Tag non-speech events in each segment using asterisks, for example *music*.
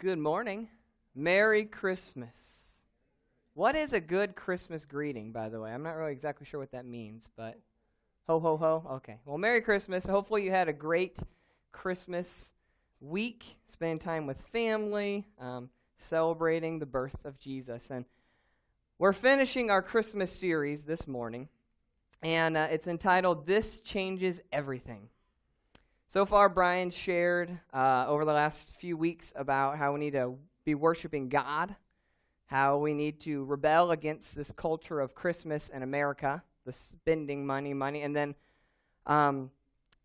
Good morning. Merry Christmas. What is a good Christmas greeting, by the way? I'm not really exactly sure what that means, but ho, ho, ho. Okay. Well, Merry Christmas. Hopefully, you had a great Christmas week, spending time with family, um, celebrating the birth of Jesus. And we're finishing our Christmas series this morning, and uh, it's entitled This Changes Everything. So far, Brian shared uh, over the last few weeks about how we need to be worshiping God, how we need to rebel against this culture of Christmas in America, the spending money, money, and then um,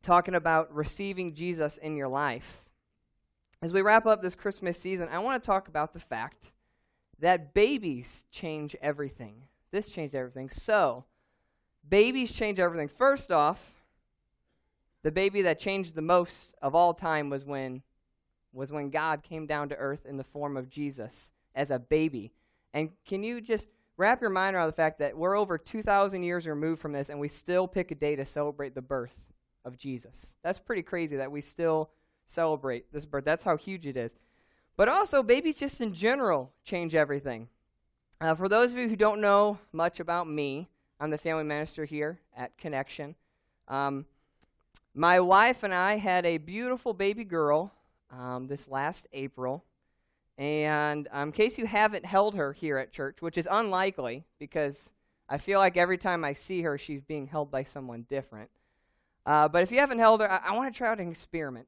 talking about receiving Jesus in your life. As we wrap up this Christmas season, I want to talk about the fact that babies change everything. This changed everything. So, babies change everything. First off, the baby that changed the most of all time was when was when God came down to earth in the form of Jesus as a baby. And can you just wrap your mind around the fact that we're over 2,000 years removed from this and we still pick a day to celebrate the birth of Jesus? That's pretty crazy that we still celebrate this birth. That's how huge it is. But also, babies just in general change everything. Uh, for those of you who don't know much about me, I'm the family minister here at Connection. Um, my wife and I had a beautiful baby girl um, this last April. And um, in case you haven't held her here at church, which is unlikely because I feel like every time I see her, she's being held by someone different. Uh, but if you haven't held her, I, I want to try out an experiment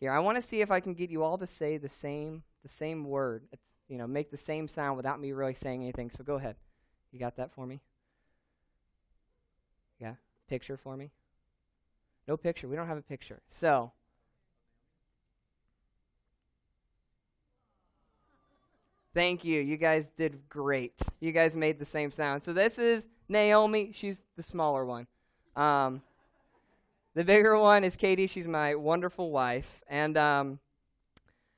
here. I want to see if I can get you all to say the same the same word. You know, make the same sound without me really saying anything. So go ahead. You got that for me? Yeah. Picture for me. No picture. We don't have a picture. So, thank you. You guys did great. You guys made the same sound. So, this is Naomi. She's the smaller one. Um, the bigger one is Katie. She's my wonderful wife. And um,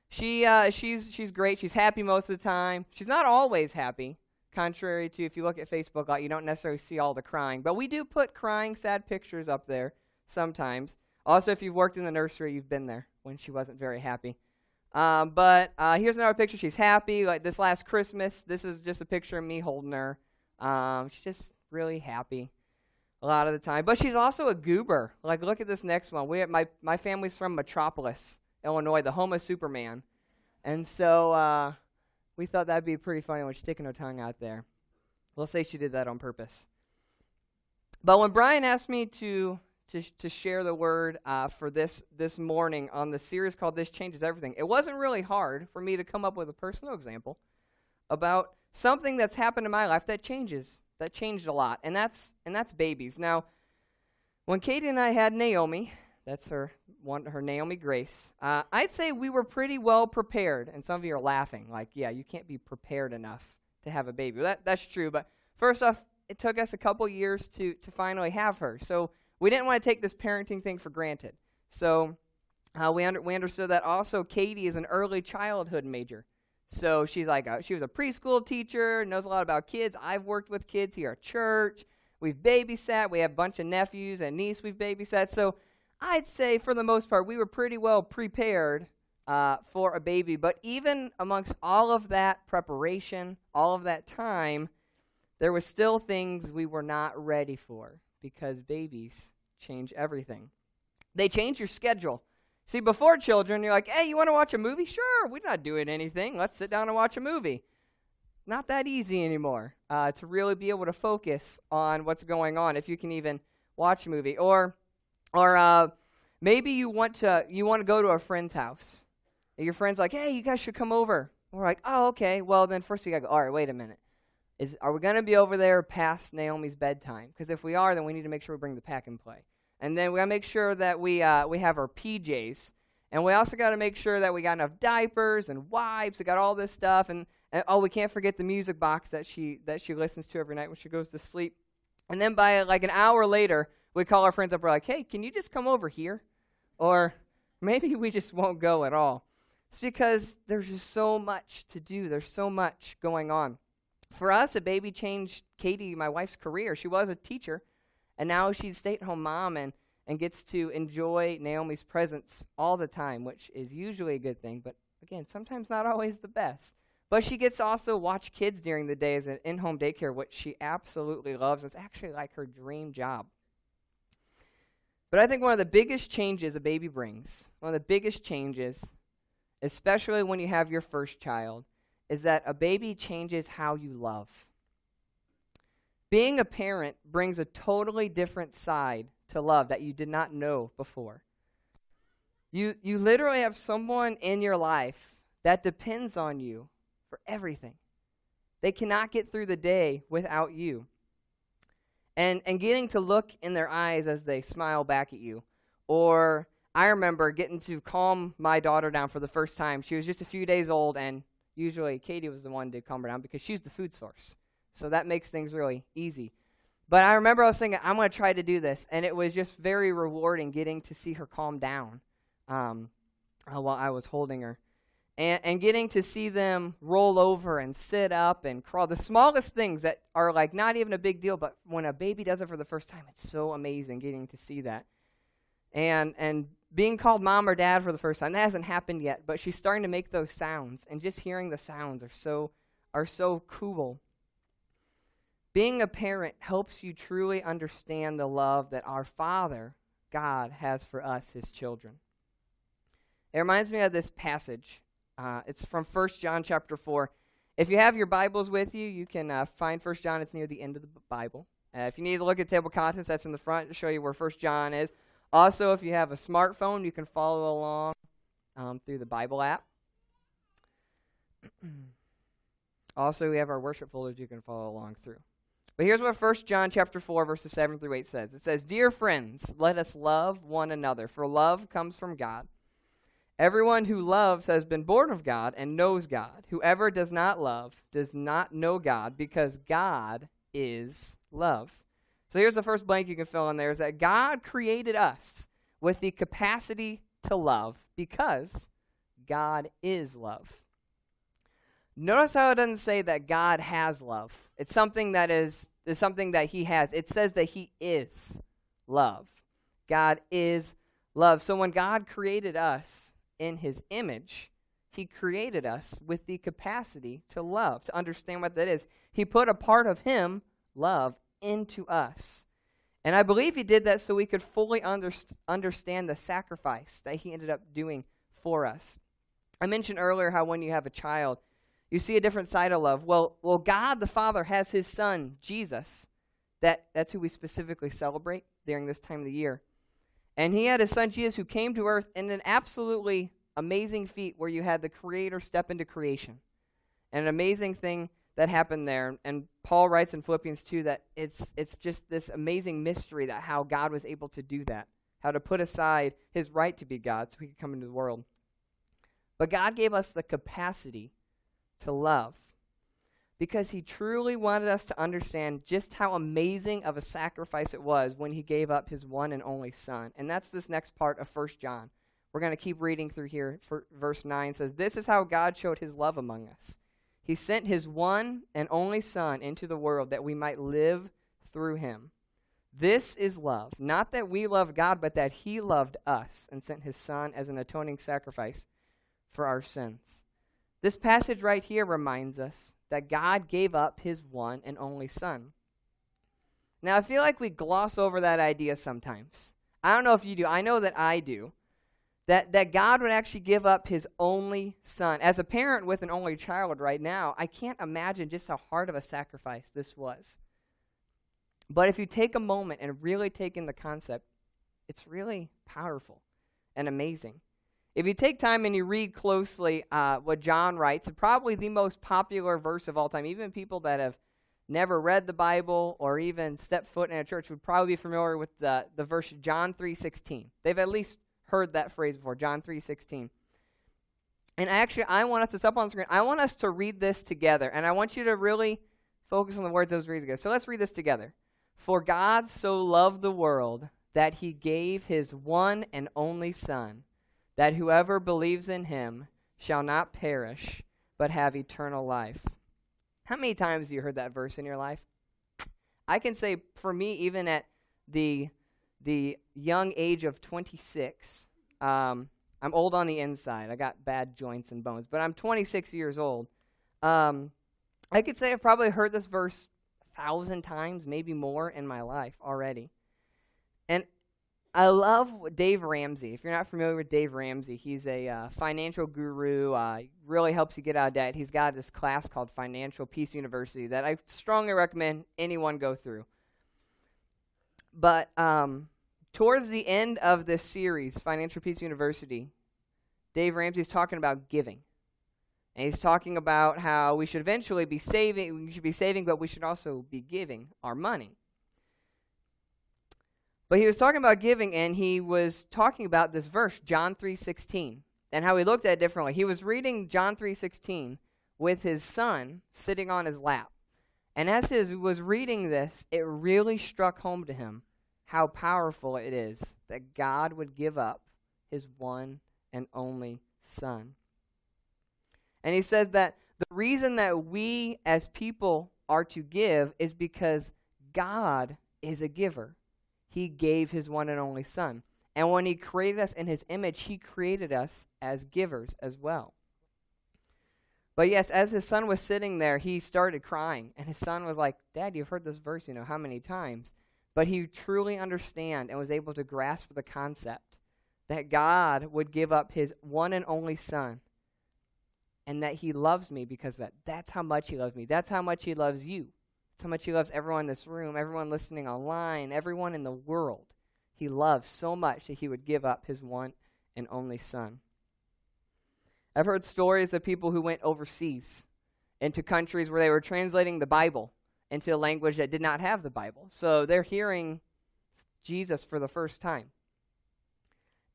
she, uh, she's, she's great. She's happy most of the time. She's not always happy contrary to if you look at Facebook, you don't necessarily see all the crying. But we do put crying, sad pictures up there sometimes. Also, if you've worked in the nursery, you've been there when she wasn't very happy. Um, but uh, here's another picture. She's happy. Like this last Christmas, this is just a picture of me holding her. Um, she's just really happy a lot of the time. But she's also a goober. Like, look at this next one. We my my family's from Metropolis, Illinois, the home of Superman, and so uh, we thought that'd be pretty funny when she's sticking her tongue out there. We'll say she did that on purpose. But when Brian asked me to to, to share the word uh, for this this morning on the series called "This Changes Everything." It wasn't really hard for me to come up with a personal example about something that's happened in my life that changes, that changed a lot, and that's and that's babies. Now, when Katie and I had Naomi, that's her one, her Naomi Grace. Uh, I'd say we were pretty well prepared, and some of you are laughing, like, "Yeah, you can't be prepared enough to have a baby." That that's true, but first off, it took us a couple years to to finally have her. So we didn't want to take this parenting thing for granted. So uh, we, under, we understood that also Katie is an early childhood major. So she's like, a, she was a preschool teacher, knows a lot about kids. I've worked with kids here at church. We've babysat. We have a bunch of nephews and niece we've babysat. So I'd say for the most part, we were pretty well prepared uh, for a baby. But even amongst all of that preparation, all of that time, there were still things we were not ready for because babies change everything. They change your schedule. See, before children, you're like, hey, you want to watch a movie? Sure, we're not doing anything. Let's sit down and watch a movie. Not that easy anymore uh, to really be able to focus on what's going on, if you can even watch a movie. Or, or uh, maybe you want to you want to go to a friend's house. And your friend's like, hey, you guys should come over. we're like, oh, okay. Well, then first we got to go, all right, wait a minute is are we going to be over there past Naomi's bedtime? Because if we are, then we need to make sure we bring the pack and play. And then we got to make sure that we, uh, we have our PJs. And we also got to make sure that we got enough diapers and wipes. We got all this stuff. And, and, oh, we can't forget the music box that she, that she listens to every night when she goes to sleep. And then by like an hour later, we call our friends up. We're like, hey, can you just come over here? Or maybe we just won't go at all. It's because there's just so much to do, there's so much going on for us, a baby changed Katie, my wife's career. She was a teacher, and now she's a stay at home mom and, and gets to enjoy Naomi's presence all the time, which is usually a good thing, but Again, sometimes not always the best. But she gets to also watch kids during the day as an in home daycare, which she absolutely loves. It's actually like her dream job. But I think one of the biggest changes a baby brings, one of the biggest changes, especially when you have your first child, is that a baby changes how you love. Being a parent brings a totally different side to love that you did not know before. You, you literally have someone in your life that depends on you for everything. They cannot get through the day without you. And, and getting to look in their eyes as they smile back at you. Or I remember getting to calm my daughter down for the first time. She was just a few days old, and usually Katie was the one to calm her down because she's the food source. So that makes things really easy. But I remember I was thinking, I'm going to try to do this. And it was just very rewarding getting to see her calm down um, uh, while I was holding her and, and getting to see them roll over and sit up and crawl. The smallest things that are like not even a big deal, but when a baby does it for the first time, it's so amazing getting to see that. And and being called mom or dad for the first time, that hasn't happened yet, but she's starting to make those sounds, and just hearing the sounds are so are so cool. Being a parent helps you truly understand the love that our Father, God, has for us, his children. It reminds me of this passage uh, it's from 1 John chapter 4. If you have your Bibles with you, you can uh, find 1 John. It's near the end of the Bible. Uh, if you need to look at table contents, that's in the front to show you where 1 John is. Also, if you have a smartphone, you can follow along um, through the Bible app. *clears throat* also, we have our worship folders you can follow along through. But here's what 1 John chapter 4 verses 7 through 8 says. It says, "Dear friends, let us love one another, for love comes from God. Everyone who loves has been born of God and knows God. Whoever does not love does not know God because God is love. So here's the first blank you can fill in there is that God created us with the capacity to love because God is love. Notice how it doesn't say that God has love. It's something that is, is something that he has. It says that he is love. God is love. So when God created us, in his image, he created us with the capacity to love, to understand what that is. He put a part of him, love, into us. And I believe he did that so we could fully underst- understand the sacrifice that he ended up doing for us. I mentioned earlier how when you have a child, you see a different side of love. Well, well God the Father has his son, Jesus. That, that's who we specifically celebrate during this time of the year. And he had his son Jesus who came to earth in an absolutely amazing feat where you had the creator step into creation. And an amazing thing that happened there. And Paul writes in Philippians 2 that it's it's just this amazing mystery that how God was able to do that. How to put aside his right to be God so he could come into the world. But God gave us the capacity to love because he truly wanted us to understand just how amazing of a sacrifice it was when he gave up his one and only son. And that's this next part of 1 John. We're going to keep reading through here. Verse 9 says, This is how God showed his love among us. He sent his one and only son into the world that we might live through him. This is love, not that we love God, but that he loved us and sent his son as an atoning sacrifice for our sins. This passage right here reminds us that God gave up his one and only son. Now, I feel like we gloss over that idea sometimes. I don't know if you do. I know that I do. That, that God would actually give up his only son. As a parent with an only child right now, I can't imagine just how hard of a sacrifice this was. But if you take a moment and really take in the concept, it's really powerful and amazing. If you take time and you read closely uh, what John writes, probably the most popular verse of all time, even people that have never read the Bible or even stepped foot in a church would probably be familiar with the, the verse John 3.16. They've at least heard that phrase before, John 3.16. And actually, I want us to up on screen. I want us to read this together, and I want you to really focus on the words was reading together. So let's read this together. For God so loved the world that he gave his one and only Son, that whoever believes in him shall not perish, but have eternal life. How many times have you heard that verse in your life? I can say for me, even at the the young age of 26, um, I'm old on the inside. I got bad joints and bones, but I'm 26 years old. Um, I could say I've probably heard this verse a thousand times, maybe more, in my life already. And I love Dave Ramsey. If you're not familiar with Dave Ramsey, he's a uh, financial guru. Uh, really helps you get out of debt. He's got this class called Financial Peace University that I strongly recommend anyone go through. But um, towards the end of this series, Financial Peace University, Dave Ramsey's talking about giving. And he's talking about how we should eventually be saving, we should be saving, but we should also be giving our money. But he was talking about giving, and he was talking about this verse, John 3.16, and how he looked at it differently. He was reading John 3.16 with his son sitting on his lap. And as he was reading this, it really struck home to him how powerful it is that God would give up his one and only son. And he says that the reason that we as people are to give is because God is a giver he gave his one and only Son. And when he created us in his image, he created us as givers as well. But yes, as his son was sitting there, he started crying. And his son was like, Dad, you've heard this verse, you know, how many times? But he truly understand and was able to grasp the concept that God would give up his one and only son and that he loves me because that. That's how much he loves me. That's how much he loves you. That's how much he loves everyone in this room, everyone listening online, everyone in the world. He loves so much that he would give up his one and only son. I've heard stories of people who went overseas into countries where they were translating the Bible into a language that did not have the Bible. So they're hearing Jesus for the first time.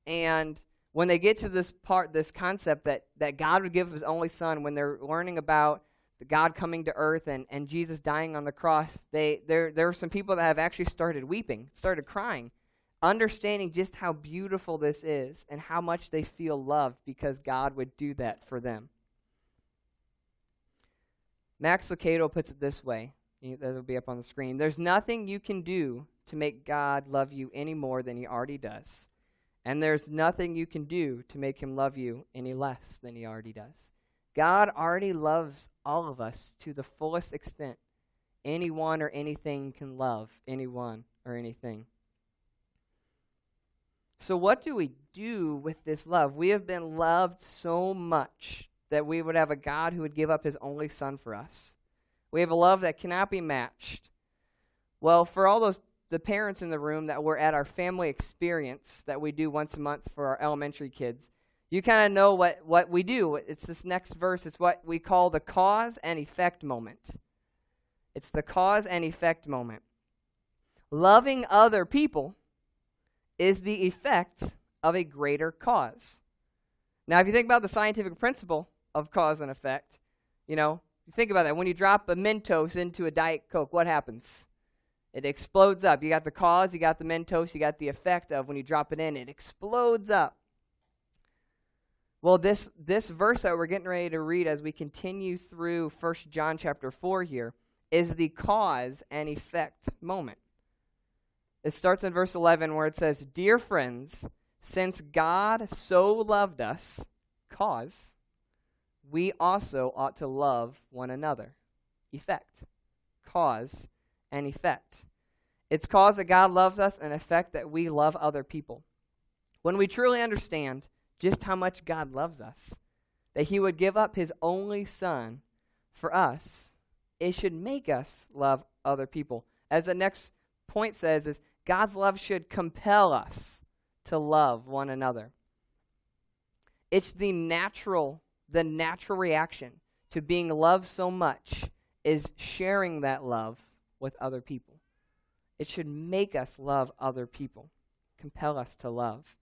And when they get to this part, this concept that, that God would give his only son, when they're learning about the God coming to earth and, and Jesus dying on the cross, they, there, there are some people that have actually started weeping, started crying, understanding just how beautiful this is and how much they feel loved because God would do that for them. Max Lucado puts it this way that'll be up on the screen. There's nothing you can do to make God love you any more than he already does. And there's nothing you can do to make him love you any less than he already does. God already loves all of us to the fullest extent anyone or anything can love anyone or anything. So, what do we do with this love? We have been loved so much that we would have a God who would give up his only son for us. We have a love that cannot be matched. Well, for all those the parents in the room that were at our family experience that we do once a month for our elementary kids, you kind of know what, what we do. It's this next verse. It's what we call the cause and effect moment. It's the cause and effect moment. Loving other people is the effect of a greater cause. Now, if you think about the scientific principle of cause and effect, you know, think about that. When you drop a Mentos into a Diet Coke, what happens? It explodes up. You got the cause, you got the Mentos, you got the effect of when you drop it in, it explodes up. Well, this, this verse that we're getting ready to read as we continue through First John chapter 4 here is the cause and effect moment. It starts in verse 11 where it says, Dear friends, since God so loved us, cause, we also ought to love one another. Effect. Cause and effect. It's cause that God loves us and effect that we love other people. When we truly understand just how much God loves us, that he would give up his only son for us, it should make us love other people. As the next point says is God's love should compel us to love one another. It's the natural the natural reaction to being loved so much is sharing that love with other people. It should make us love other people, compel us to love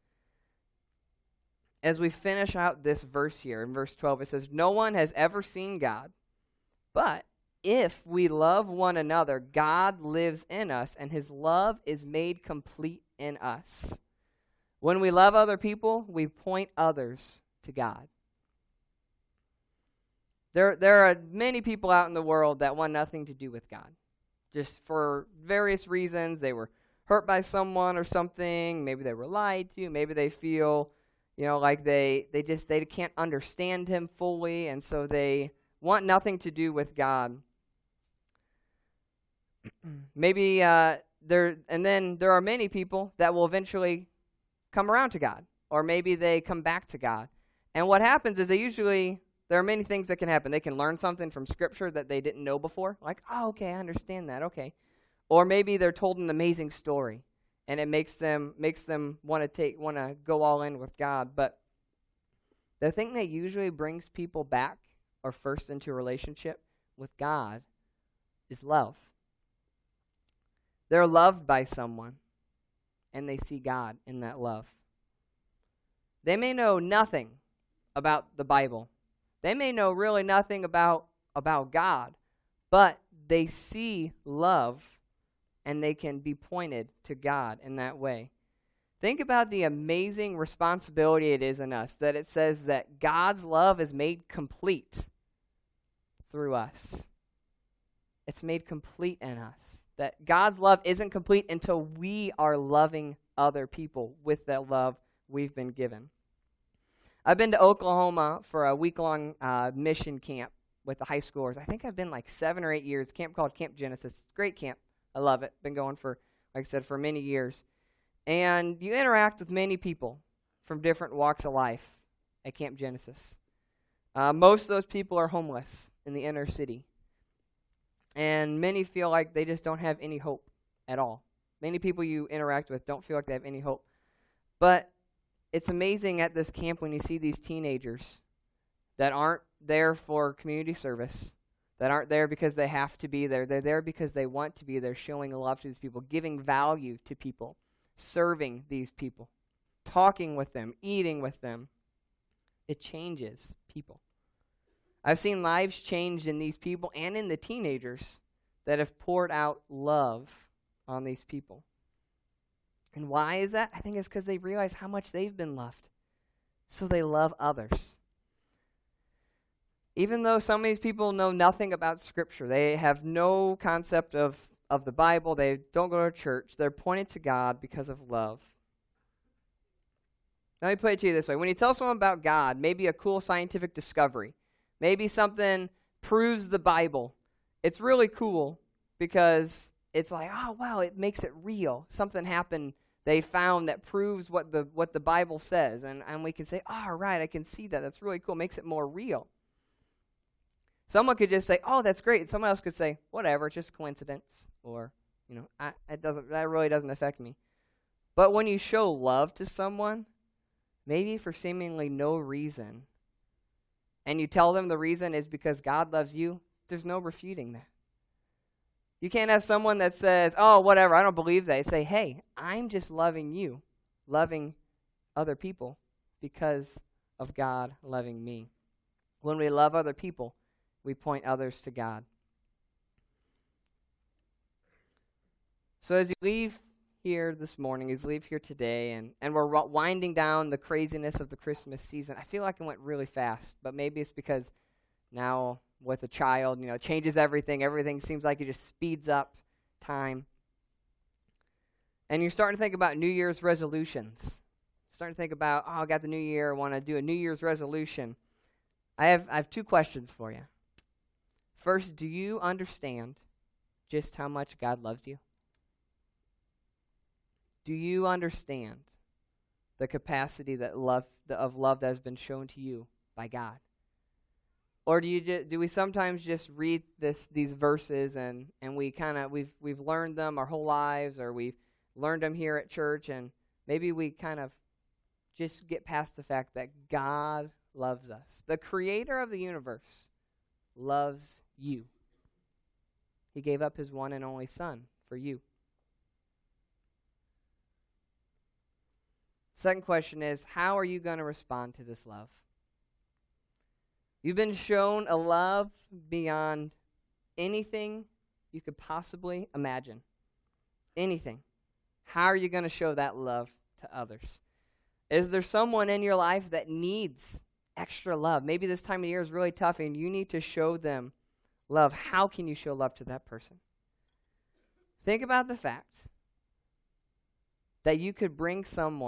as we finish out this verse here in verse 12, it says, No one has ever seen God, but if we love one another, God lives in us, and his love is made complete in us. When we love other people, we point others to God. There, there are many people out in the world that want nothing to do with God. Just for various reasons. They were hurt by someone or something. Maybe they were lied to. Maybe they feel You know, like they they just they can't understand him fully and so they want nothing to do with God. *clears throat* Maybe uh, there and then there are many people that will eventually come around to God or maybe they come back to God. And what happens is they usually there are many things that can happen. They can learn something from scripture that they didn't know before. Like, "Oh, okay, I understand that." Okay. Or maybe they're told an amazing story and it makes them makes them want to take want to go all in with God. But the thing that usually brings people back or first into a relationship with God is love. They're loved by someone and they see God in that love. They may know nothing about the Bible. They may know really nothing about about God, but they see love and they can be pointed to God in that way. Think about the amazing responsibility it is in us that it says that God's love is made complete through us. It's made complete in us. That God's love isn't complete until we are loving other people with that love we've been given. I've been to Oklahoma for a week long uh, mission camp with the high schoolers. I think I've been like seven or eight years. Camp called Camp Genesis. Great camp. I love it. Been going for, like I said, for many years. And you interact with many people from different walks of life at Camp Genesis. Uh, most of those people are homeless in the inner city. And many feel like they just don't have any hope at all. Many people you interact with don't feel like they have any hope. But it's amazing at this camp when you see these teenagers that aren't there for community service, that aren't there because they have to be there. They're there because they want to be there, showing love to these people, giving value to people, serving these people, talking with them, eating with them. It changes people. I've seen lives changed in these people and in the teenagers that have poured out love on these people. And why is that? I think it's because they realize how much they've been loved. So they love others even though some of these people know nothing about Scripture, they have no concept of, of the Bible, they don't go to church, they're pointed to God because of love. Let me put it to you this way when you tell someone about God, maybe a cool scientific discovery, maybe something proves the Bible, it's really cool because it's like, oh, wow, it makes it real. Something happened they found that proves what the, what the Bible says. And, and we can say, all oh, right, I can see that. That's really cool. Makes it more real. Someone could just say, "Oh, that's great." And someone else could say, "Whatever, it's just coincidence," or you know, I, it doesn't. That really doesn't affect me. But when you show love to someone, maybe for seemingly no reason, and you tell them the reason is because God loves you, there's no refuting that. You can't have someone that says, "Oh, whatever, I don't believe that." say, "Hey, I'm just loving you, loving other people because of God loving me." When we love other people, we point others to God. So as you leave here this morning, as you leave here today, and, and we're winding down the craziness of the Christmas season, I feel like it went really fast, but maybe it's because now with a child, you know, changes everything. Everything seems like it just speeds up time. And you're starting to think about New Year's resolutions. Starting to think about, oh, I got the new year, I want to do a New Year's resolution. I have, I have two questions for you. First, do you understand just how much God loves you? Do you understand the capacity that love the, of love that has been shown to you by God? Or do you ju- do we sometimes just read this these verses and and we kind of we've we've learned them our whole lives or we've learned them here at church and maybe we kind of just get past the fact that God loves us. The creator of the universe loves you. He gave up his one and only Son for you. Second question is How are you going to respond to this love? You've been shown a love beyond anything you could possibly imagine. Anything. How are you going to show that love to others? Is there someone in your life that needs extra love? Maybe this time of year is really tough and you need to show them love, how can you show love to that person? Think about the fact that you could bring someone